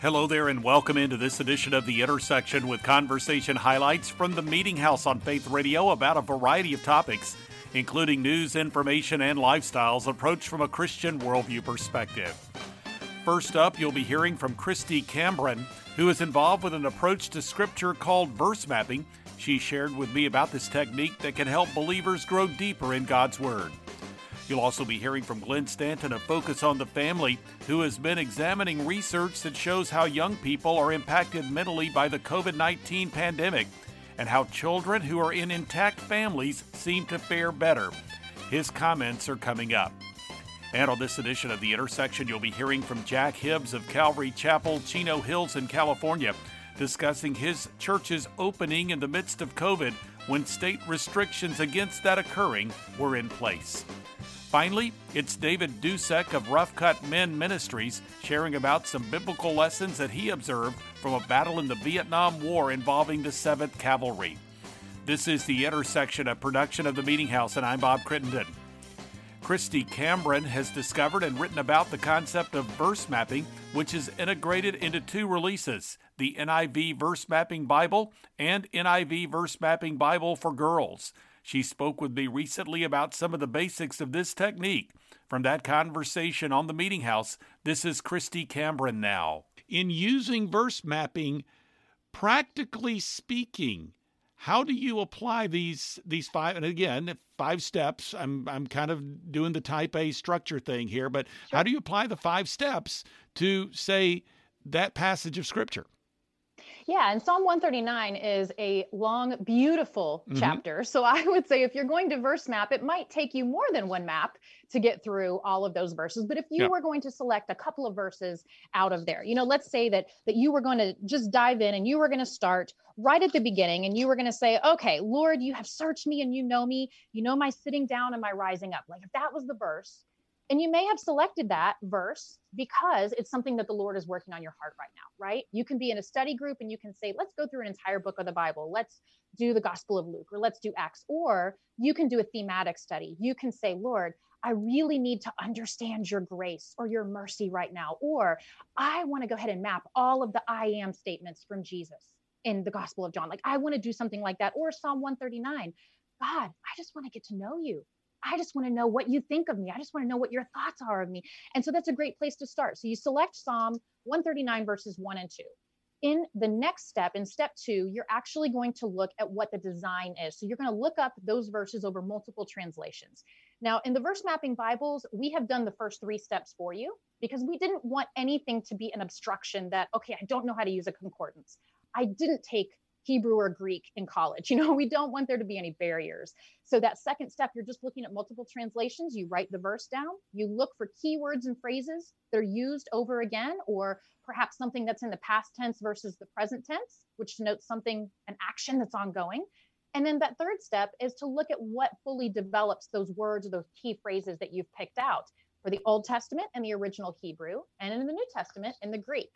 Hello there, and welcome into this edition of The Intersection with conversation highlights from the Meeting House on Faith Radio about a variety of topics, including news, information, and lifestyles approached from a Christian worldview perspective. First up, you'll be hearing from Kristy Cambron, who is involved with an approach to Scripture called verse mapping. She shared with me about this technique that can help believers grow deeper in God's Word. You'll also be hearing from Glenn Stanton of Focus on the Family, who has been examining research that shows how young people are impacted mentally by the COVID 19 pandemic and how children who are in intact families seem to fare better. His comments are coming up. And on this edition of The Intersection, you'll be hearing from Jack Hibbs of Calvary Chapel, Chino Hills in California, discussing his church's opening in the midst of COVID when state restrictions against that occurring were in place. Finally, it's David Dusek of Rough Cut Men Ministries sharing about some biblical lessons that he observed from a battle in the Vietnam War involving the 7th Cavalry. This is the intersection of production of the Meeting House, and I'm Bob Crittenden. Kristy Cambron has discovered and written about the concept of verse mapping, which is integrated into two releases the NIV Verse Mapping Bible and NIV Verse Mapping Bible for Girls. She spoke with me recently about some of the basics of this technique. From that conversation on the Meeting House, this is Kristy Cambron now. In using verse mapping, practically speaking, how do you apply these these five and again five steps i'm i'm kind of doing the type a structure thing here but sure. how do you apply the five steps to say that passage of scripture yeah, and Psalm 139 is a long, beautiful mm-hmm. chapter. So I would say if you're going to verse map, it might take you more than one map to get through all of those verses. But if you yeah. were going to select a couple of verses out of there, you know, let's say that that you were going to just dive in and you were going to start right at the beginning and you were going to say, "Okay, Lord, you have searched me and you know me. You know my sitting down and my rising up." Like if that was the verse, and you may have selected that verse because it's something that the Lord is working on your heart right now, right? You can be in a study group and you can say, let's go through an entire book of the Bible. Let's do the Gospel of Luke or let's do Acts. Or you can do a thematic study. You can say, Lord, I really need to understand your grace or your mercy right now. Or I want to go ahead and map all of the I am statements from Jesus in the Gospel of John. Like, I want to do something like that. Or Psalm 139. God, I just want to get to know you. I just want to know what you think of me. I just want to know what your thoughts are of me. And so that's a great place to start. So you select Psalm 139, verses 1 and 2. In the next step, in step two, you're actually going to look at what the design is. So you're going to look up those verses over multiple translations. Now, in the verse mapping Bibles, we have done the first three steps for you because we didn't want anything to be an obstruction that, okay, I don't know how to use a concordance. I didn't take Hebrew or Greek in college. You know, we don't want there to be any barriers. So that second step, you're just looking at multiple translations. You write the verse down, you look for keywords and phrases that are used over again, or perhaps something that's in the past tense versus the present tense, which denotes something, an action that's ongoing. And then that third step is to look at what fully develops those words or those key phrases that you've picked out for the Old Testament and the original Hebrew, and in the New Testament in the Greek.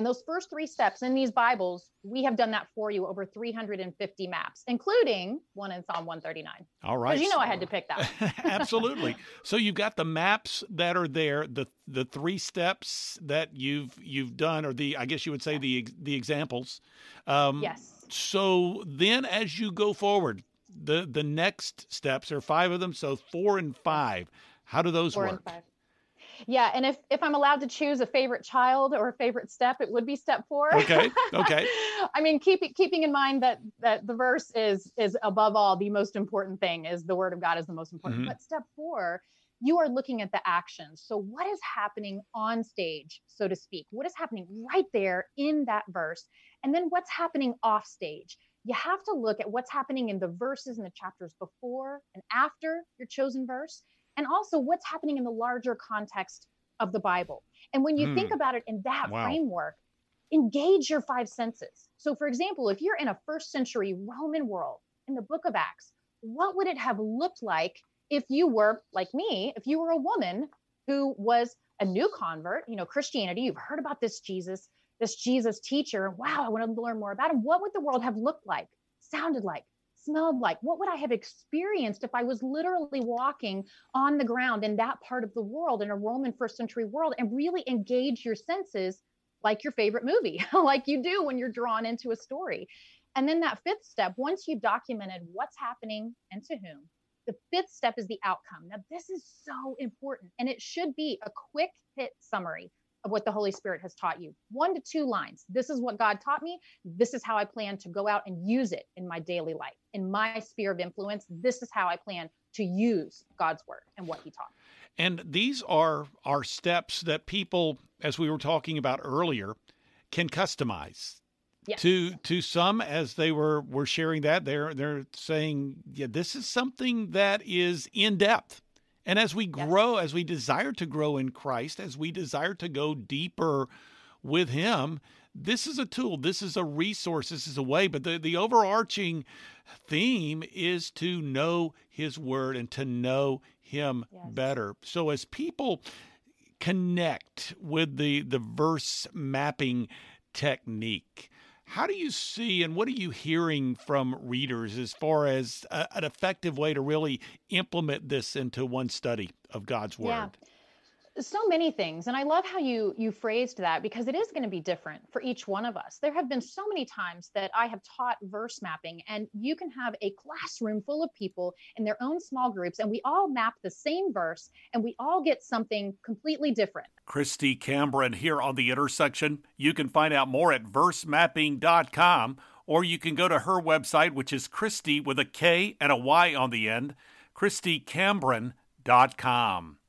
And those first three steps in these Bibles, we have done that for you over 350 maps, including one in Psalm 139. All right. Because you know I had to pick that. Absolutely. So you've got the maps that are there, the the three steps that you've you've done, or the I guess you would say the the examples. Um, yes. So then, as you go forward, the the next steps are five of them. So four and five. How do those four work? Yeah, and if if I'm allowed to choose a favorite child or a favorite step, it would be step four. Okay. Okay. I mean, keeping keeping in mind that that the verse is is above all the most important thing is the word of God is the most important. Mm-hmm. But step four, you are looking at the actions. So what is happening on stage, so to speak? What is happening right there in that verse? And then what's happening off stage? You have to look at what's happening in the verses and the chapters before and after your chosen verse and also what's happening in the larger context of the Bible. And when you mm. think hmm. about it in that wow. framework, engage your five senses. So, for example, if you're in a first century Roman world in the book of Acts, what would it have looked like if you were like me, if you were a woman who was a new convert, you know, Christianity, you've heard about this Jesus, this Jesus teacher. Wow, I want to learn more about him. What would the world have looked like, sounded like, smelled like? What would I have experienced if I was literally walking on the ground in that part of the world, in a Roman first century world, and really engage your senses like your favorite movie, like you do when you're drawn into a story. And then that fifth step, once you've documented what's happening and to whom, the fifth step is the outcome. Now, this is so important, and it should be a quick hit summary of what the Holy Spirit has taught you. One to two lines. This is what God taught me. This is how I plan to go out and use it in my daily life, in my sphere of influence. This is how I plan to use God's word and what He taught. And these are are steps that people, as we were talking about earlier, can customize. Yes. To to some, as they were were sharing that, they're they're saying, yeah, this is something that is in depth and as we grow, yes. as we desire to grow in Christ, as we desire to go deeper with Him, this is a tool, this is a resource, this is a way. But the, the overarching theme is to know His Word and to know Him yes. better. So as people connect with the, the verse mapping technique, how do you see and what are you hearing from readers as far as a, an effective way to really implement this into one study of God's Word? Yeah so many things and i love how you you phrased that because it is going to be different for each one of us. There have been so many times that i have taught verse mapping and you can have a classroom full of people in their own small groups and we all map the same verse and we all get something completely different. Kristy cambron here on the intersection. You can find out more at versemapping.com or you can go to her website which is kristy with a k and a y on the end kristycambron.com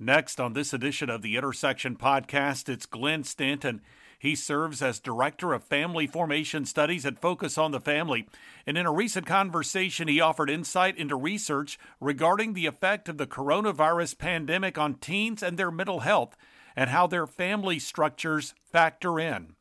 Next on this edition of the Intersection podcast, it's Glenn Stanton. He serves as Director of Family Formation Studies at Focus on the Family. And in a recent conversation, he offered insight into research regarding the effect of the coronavirus pandemic on teens and their mental health and how their family structures factor in.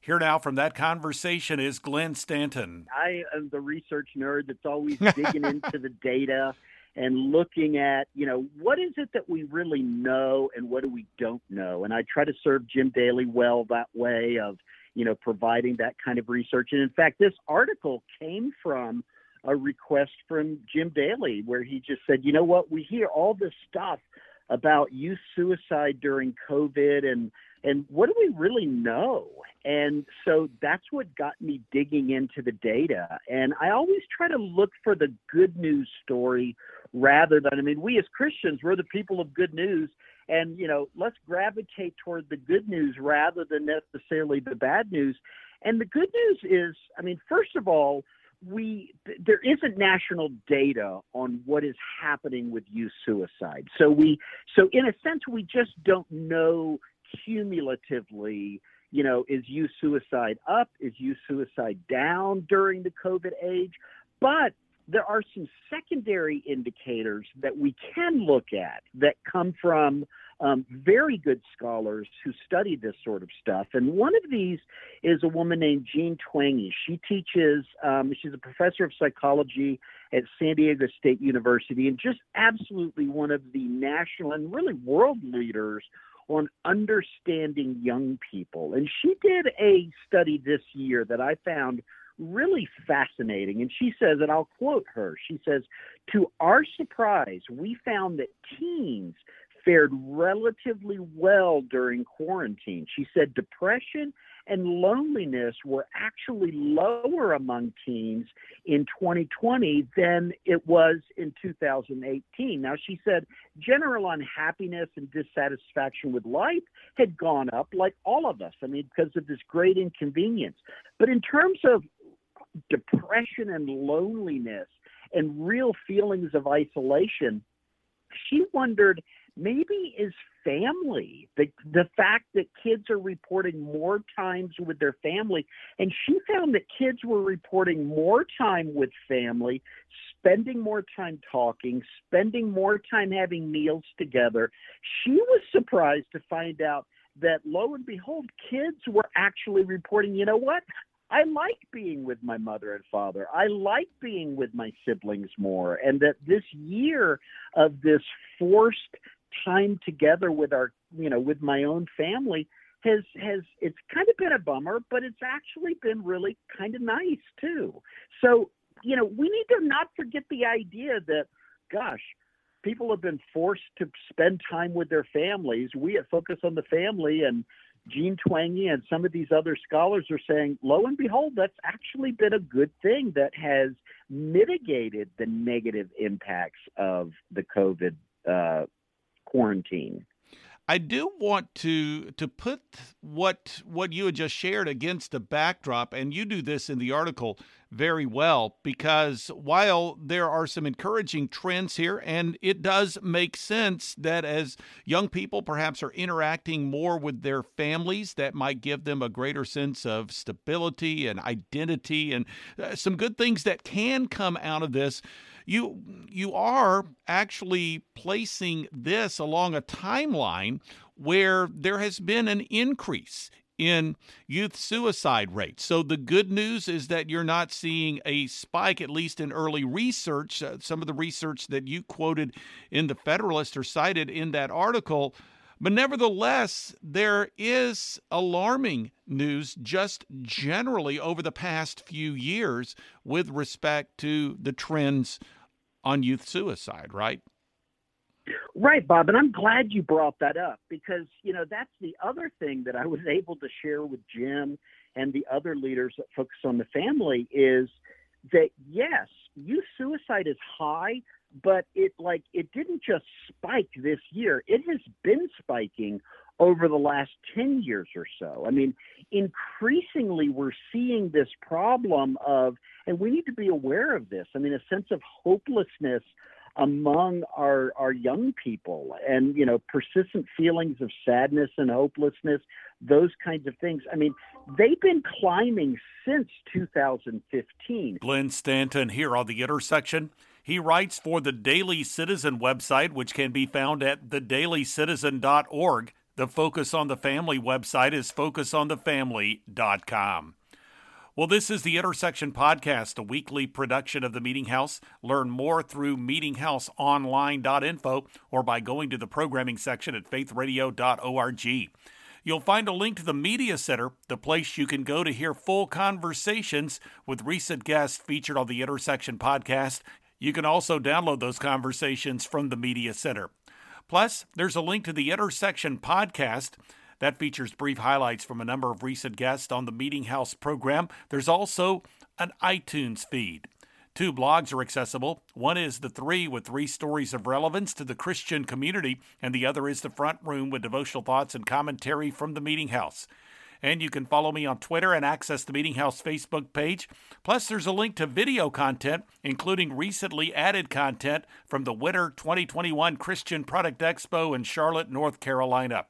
Here now from that conversation is Glenn Stanton. I am the research nerd that's always digging into the data and looking at, you know, what is it that we really know and what do we don't know? And I try to serve Jim Daly well that way of, you know, providing that kind of research. And in fact, this article came from a request from Jim Daly where he just said, you know what, we hear all this stuff about youth suicide during COVID and and what do we really know? And so that's what got me digging into the data. And I always try to look for the good news story rather than, I mean, we as Christians, we're the people of good news. And, you know, let's gravitate toward the good news rather than necessarily the bad news. And the good news is, I mean, first of all, we there isn't national data on what is happening with youth suicide. So we so in a sense we just don't know cumulatively you know, is youth suicide up? Is youth suicide down during the COVID age? But there are some secondary indicators that we can look at that come from um, very good scholars who study this sort of stuff. And one of these is a woman named Jean Twenge. She teaches, um, she's a professor of psychology at San Diego State University and just absolutely one of the national and really world leaders on understanding young people. And she did a study this year that I found really fascinating. And she says, and I'll quote her she says, To our surprise, we found that teens fared relatively well during quarantine. She said depression and loneliness were actually lower among teens in 2020 than it was in 2018. Now, she said general unhappiness and dissatisfaction with life had gone up, like all of us, I mean, because of this great inconvenience. But in terms of depression and loneliness and real feelings of isolation, she wondered maybe is family the the fact that kids are reporting more times with their family and she found that kids were reporting more time with family spending more time talking spending more time having meals together she was surprised to find out that lo and behold kids were actually reporting you know what I like being with my mother and father. I like being with my siblings more. And that this year of this forced time together with our, you know, with my own family has has it's kind of been a bummer, but it's actually been really kind of nice too. So, you know, we need to not forget the idea that gosh, people have been forced to spend time with their families. We at Focus on the Family and Jean Twenge and some of these other scholars are saying, lo and behold, that's actually been a good thing that has mitigated the negative impacts of the COVID uh, quarantine. I do want to to put what what you had just shared against a backdrop, and you do this in the article very well because while there are some encouraging trends here, and it does make sense that as young people perhaps are interacting more with their families, that might give them a greater sense of stability and identity, and uh, some good things that can come out of this you you are actually placing this along a timeline where there has been an increase in youth suicide rates. So the good news is that you're not seeing a spike, at least in early research. Uh, some of the research that you quoted in the Federalist or cited in that article. But nevertheless, there is alarming news just generally over the past few years with respect to the trends on youth suicide, right? Right, Bob. And I'm glad you brought that up because, you know, that's the other thing that I was able to share with Jim and the other leaders that focus on the family is that, yes, youth suicide is high, but it like it didn't just spike this year. It has been spiking over the last 10 years or so. I mean, increasingly we're seeing this problem of, and we need to be aware of this, I mean, a sense of hopelessness among our, our young people and, you know, persistent feelings of sadness and hopelessness, those kinds of things. I mean, they've been climbing since 2015. Glenn Stanton here on the intersection. He writes for the Daily Citizen website, which can be found at theDailyCitizen.org. The Focus on the Family website is focusonthefamily.com. Well, this is the Intersection Podcast, a weekly production of the Meeting House. Learn more through meetinghouseonline.info or by going to the programming section at faithradio.org. You'll find a link to the Media Center, the place you can go to hear full conversations with recent guests featured on the Intersection Podcast. You can also download those conversations from the Media Center. Plus, there's a link to the Intersection podcast. That features brief highlights from a number of recent guests on the Meeting House program. There's also an iTunes feed. Two blogs are accessible. One is The Three with three stories of relevance to the Christian community, and the other is The Front Room with devotional thoughts and commentary from the Meeting House. And you can follow me on Twitter and access the Meeting House Facebook page. Plus, there's a link to video content, including recently added content from the Winter 2021 Christian Product Expo in Charlotte, North Carolina.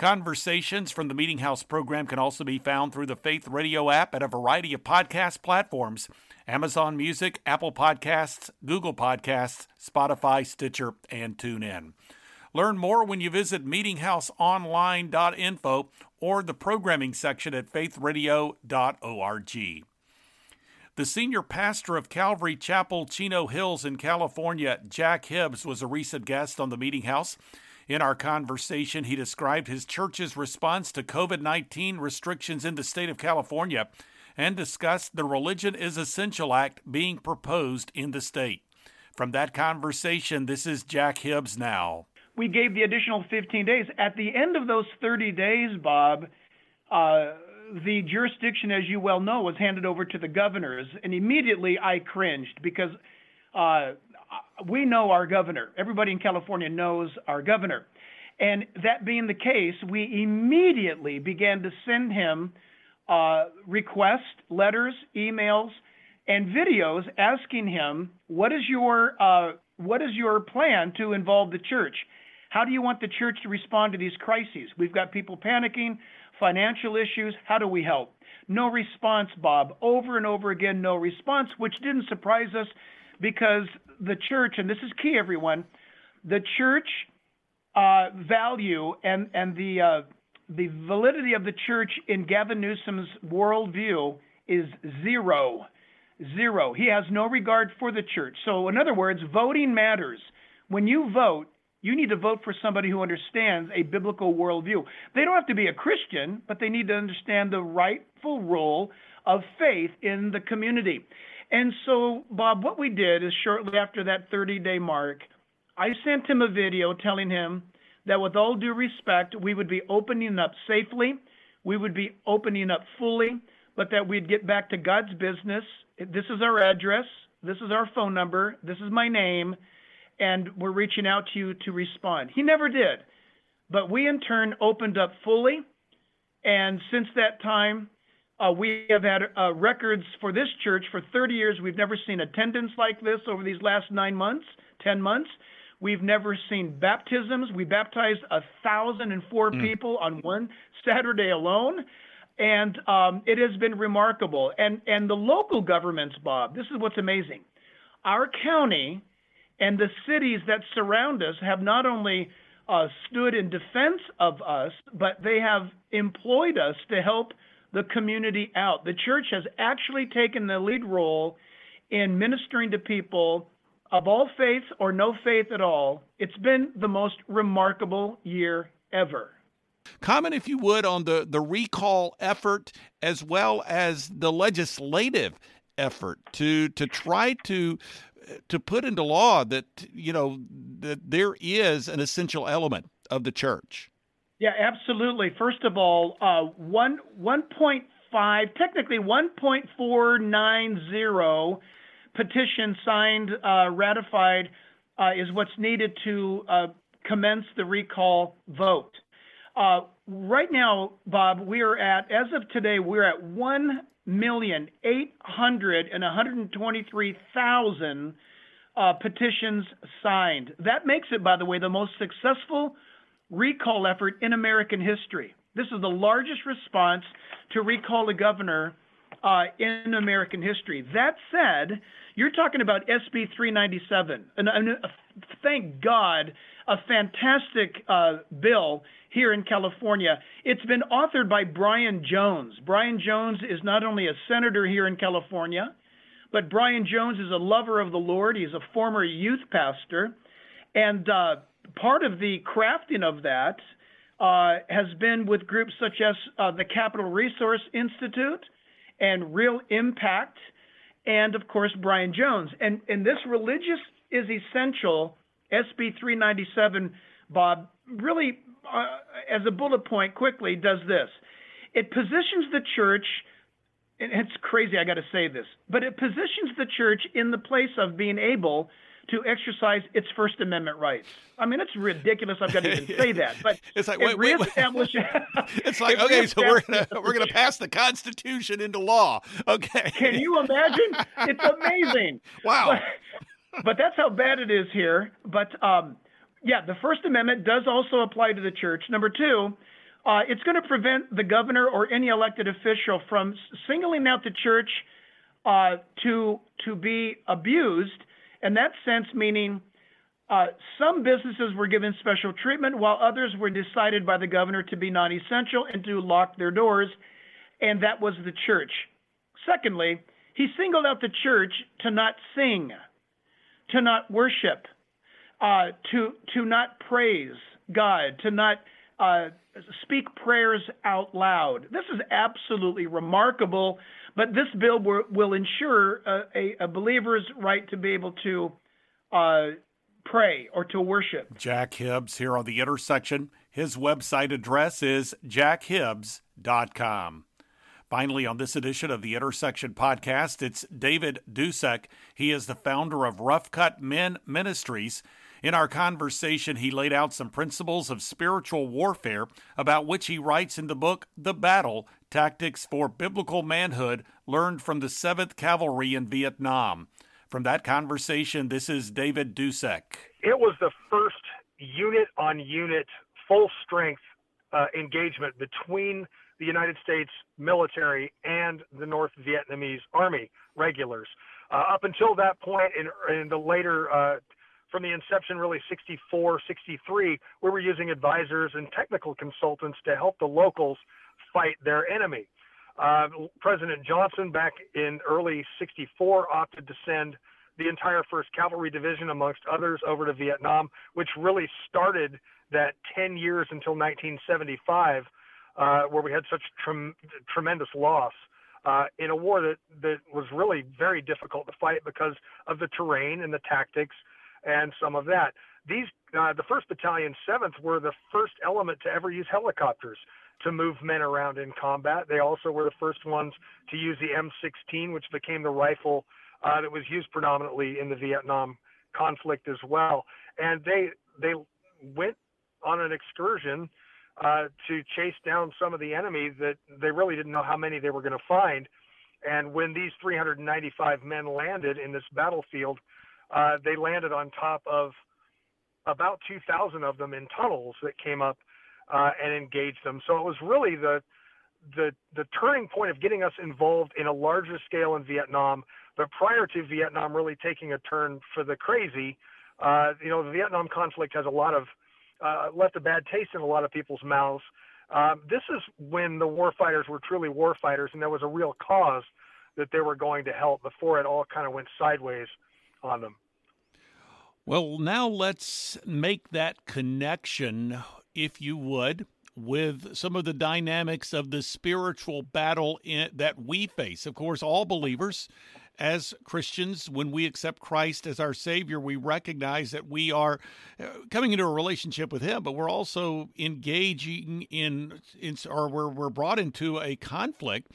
Conversations from the Meeting House program can also be found through the Faith Radio app at a variety of podcast platforms Amazon Music, Apple Podcasts, Google Podcasts, Spotify, Stitcher, and TuneIn. Learn more when you visit meetinghouseonline.info or the programming section at faithradio.org. The senior pastor of Calvary Chapel, Chino Hills in California, Jack Hibbs, was a recent guest on the Meeting House. In our conversation, he described his church's response to COVID 19 restrictions in the state of California and discussed the Religion is Essential Act being proposed in the state. From that conversation, this is Jack Hibbs now we gave the additional 15 days. At the end of those 30 days, Bob, uh, the jurisdiction, as you well know, was handed over to the governors, and immediately I cringed because uh, we know our governor. Everybody in California knows our governor. And that being the case, we immediately began to send him uh, requests, letters, emails, and videos asking him, "What is your uh, what is your plan to involve the church?" How do you want the church to respond to these crises? We've got people panicking, financial issues. How do we help? No response, Bob. Over and over again, no response, which didn't surprise us because the church, and this is key, everyone, the church uh, value and, and the, uh, the validity of the church in Gavin Newsom's worldview is zero. Zero. He has no regard for the church. So, in other words, voting matters. When you vote, you need to vote for somebody who understands a biblical worldview. They don't have to be a Christian, but they need to understand the rightful role of faith in the community. And so, Bob, what we did is shortly after that 30 day mark, I sent him a video telling him that with all due respect, we would be opening up safely, we would be opening up fully, but that we'd get back to God's business. This is our address, this is our phone number, this is my name, and we're reaching out to you to respond. He never did. But we in turn opened up fully, and since that time, uh, we have had uh, records for this church for 30 years. We've never seen attendance like this over these last nine months, 10 months. We've never seen baptisms. We baptized a thousand and four mm. people on one Saturday alone, and um, it has been remarkable. And and the local governments, Bob, this is what's amazing. Our county and the cities that surround us have not only uh, stood in defense of us, but they have employed us to help the community out. The church has actually taken the lead role in ministering to people of all faiths or no faith at all, it's been the most remarkable year ever. Comment, if you would, on the, the recall effort as well as the legislative effort to to try to to put into law that you know that there is an essential element of the church. Yeah, absolutely. First of all, uh, one one point five, technically one point four nine zero petition signed, uh, ratified, uh, is what's needed to uh, commence the recall vote. Uh, right now, Bob, we are at, as of today, we're at 1,823,000 uh, petitions signed. That makes it, by the way, the most successful recall effort in American history. This is the largest response to recall a governor uh, in American history. That said, you're talking about SB 397, and, thank God, a fantastic bill here in California. It's been authored by Brian Jones. Brian Jones is not only a senator here in California, but Brian Jones is a lover of the Lord. He's a former youth pastor. And uh, part of the crafting of that uh, has been with groups such as uh, the Capitol Resource Institute and Real Impact and of course Brian Jones. And and this religious is essential. SB 397, Bob, really as a bullet point quickly does this. It positions the church. And it's crazy, I got to say this, but it positions the church in the place of being able to exercise its First Amendment rights. I mean, it's ridiculous. I've got to even say that, but it's like wait, wait, wait. it's like it okay, so we're gonna we're gonna pass the Constitution into law. Okay, can you imagine? It's amazing. wow. But, but, that's how bad it is here. But um, yeah, the First Amendment does also apply to the church. Number two. Uh, it's going to prevent the governor or any elected official from singling out the church uh, to to be abused in that sense, meaning uh, some businesses were given special treatment while others were decided by the governor to be non essential and to lock their doors, and that was the church. Secondly, he singled out the church to not sing, to not worship, uh, to, to not praise God, to not uh, speak prayers out loud. This is absolutely remarkable but this bill will, will ensure a, a, believer's right to be able to uh, pray or to worship. Jack Hibbs here on the intersection. His website address is jackhibbs.com. Finally, on this edition of the Intersection podcast, it's David Dusek. He is the founder of Rough Cut Men Ministries. In our conversation, he laid out some principles of spiritual warfare about which he writes in the book The Battle Tactics for Biblical Manhood Learned from the 7th Cavalry in Vietnam. From that conversation, this is David Dusek. It was the first unit on unit, full strength uh, engagement between the United States military and the North Vietnamese Army regulars. Uh, up until that point, in, in the later, uh, from the inception, really 64, 63, we were using advisors and technical consultants to help the locals fight their enemy. Uh, President Johnson, back in early 64, opted to send the entire 1st Cavalry Division, amongst others, over to Vietnam, which really started that 10 years until 1975, uh, where we had such trem- tremendous loss. Uh, in a war that, that was really very difficult to fight because of the terrain and the tactics and some of that. These uh, the 1st Battalion, 7th, were the first element to ever use helicopters to move men around in combat. They also were the first ones to use the M16, which became the rifle uh, that was used predominantly in the Vietnam conflict as well. And they they went on an excursion uh, to chase down some of the enemy that they really didn't know how many they were going to find. And when these 395 men landed in this battlefield, uh, they landed on top of about 2,000 of them in tunnels that came up uh, and engaged them. So it was really the the the turning point of getting us involved in a larger scale in Vietnam. But prior to Vietnam really taking a turn for the crazy, uh, you know, the Vietnam conflict has a lot of uh, left a bad taste in a lot of people's mouths. Um, this is when the warfighters were truly warfighters, and there was a real cause that they were going to help before it all kind of went sideways on them. Well, now let's make that connection, if you would, with some of the dynamics of the spiritual battle in, that we face. Of course, all believers, as Christians, when we accept Christ as our Savior, we recognize that we are uh, coming into a relationship with Him, but we're also engaging in, in or we're, we're brought into a conflict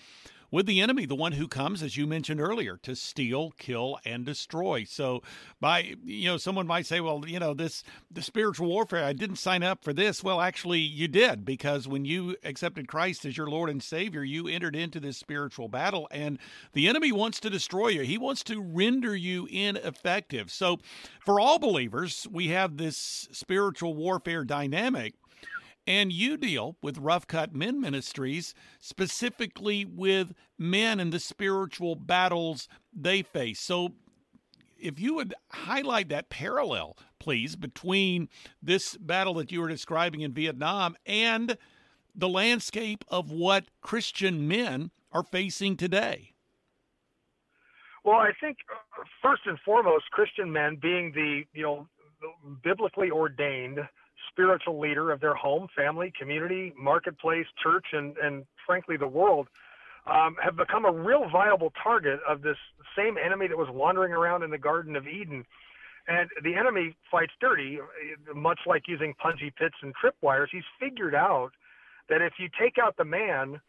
with the enemy, the one who comes, as you mentioned earlier, to steal, kill, and destroy. So, by you know, someone might say, well, you know, this the spiritual warfare, I didn't sign up for this. Well, actually, you did because when you accepted Christ as your Lord and Savior, you entered into this spiritual battle, and the enemy wants to destroy you. He wants to render you ineffective. So, for all believers, we have this spiritual warfare dynamic. And you deal with Rough Cut Men Ministries specifically with men and the spiritual battles they face. So, if you would highlight that parallel, please, between this battle that you were describing in Vietnam and the landscape of what Christian men are facing today. Well, I think uh, first and foremost, Christian men being the you know biblically ordained spiritual leader of their home, family, community, marketplace, church, and, and frankly, the world, um, have become a real viable target of this same enemy that was wandering around in the Garden of Eden. And the enemy fights dirty, much like using punji pits and tripwires. He's figured out that if you take out the man,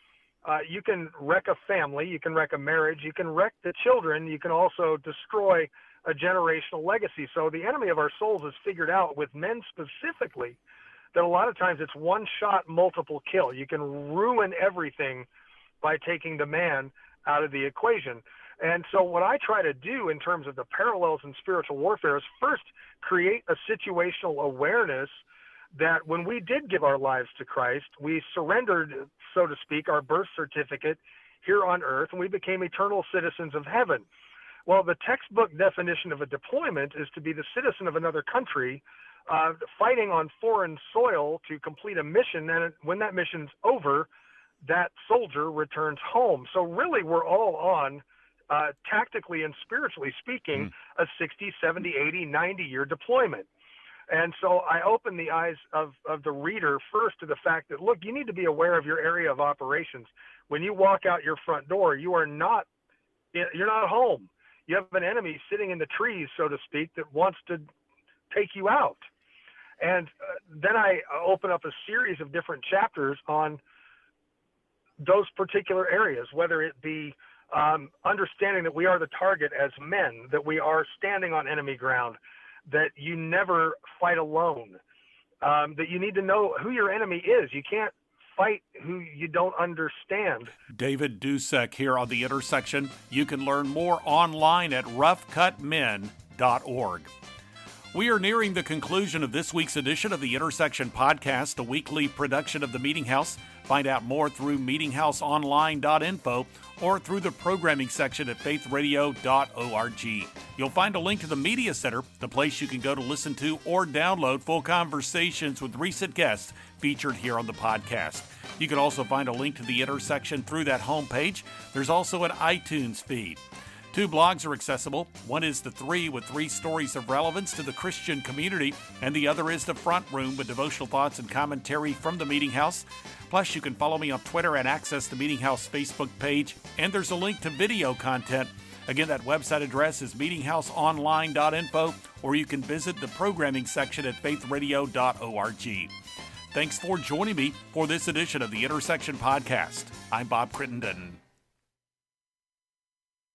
uh, you can wreck a family, you can wreck a marriage, you can wreck the children, you can also destroy a generational legacy. So the enemy of our souls has figured out with men specifically that a lot of times it's one shot, multiple kill. You can ruin everything by taking the man out of the equation. And so, what I try to do in terms of the parallels in spiritual warfare is first create a situational awareness that when we did give our lives to Christ, we surrendered, so to speak, our birth certificate here on earth, and we became eternal citizens of heaven. Well, the textbook definition of a deployment is to be the citizen of another country uh, fighting on foreign soil to complete a mission. And when that mission's over, that soldier returns home. So, really, we're all on, uh, tactically and spiritually speaking, mm. a 60, 70, 80, 90 year deployment. And so I open the eyes of, of the reader first to the fact that, look, you need to be aware of your area of operations. When you walk out your front door, you are not, you're not home you have an enemy sitting in the trees, so to speak, that wants to take you out. And uh, then I open up a series of different chapters on those particular areas, whether it be um, understanding that we are the target as men, that we are standing on enemy ground, that you never fight alone, um, that you need to know who your enemy is. You can't fight who you don't understand. David Dusek here on The Intersection. You can learn more online at roughcutmen.org. We are nearing the conclusion of this week's edition of the Intersection Podcast, a weekly production of the Meeting House. Find out more through meetinghouseonline.info or through the programming section at faithradio.org. You'll find a link to the Media Center, the place you can go to listen to or download full conversations with recent guests featured here on the podcast. You can also find a link to the intersection through that homepage. There's also an iTunes feed. Two blogs are accessible. One is The Three with three stories of relevance to the Christian community, and the other is The Front Room with devotional thoughts and commentary from the Meeting House. Plus, you can follow me on Twitter and access the Meeting House Facebook page, and there's a link to video content Again, that website address is meetinghouseonline.info, or you can visit the programming section at faithradio.org. Thanks for joining me for this edition of the Intersection Podcast. I'm Bob Crittenden.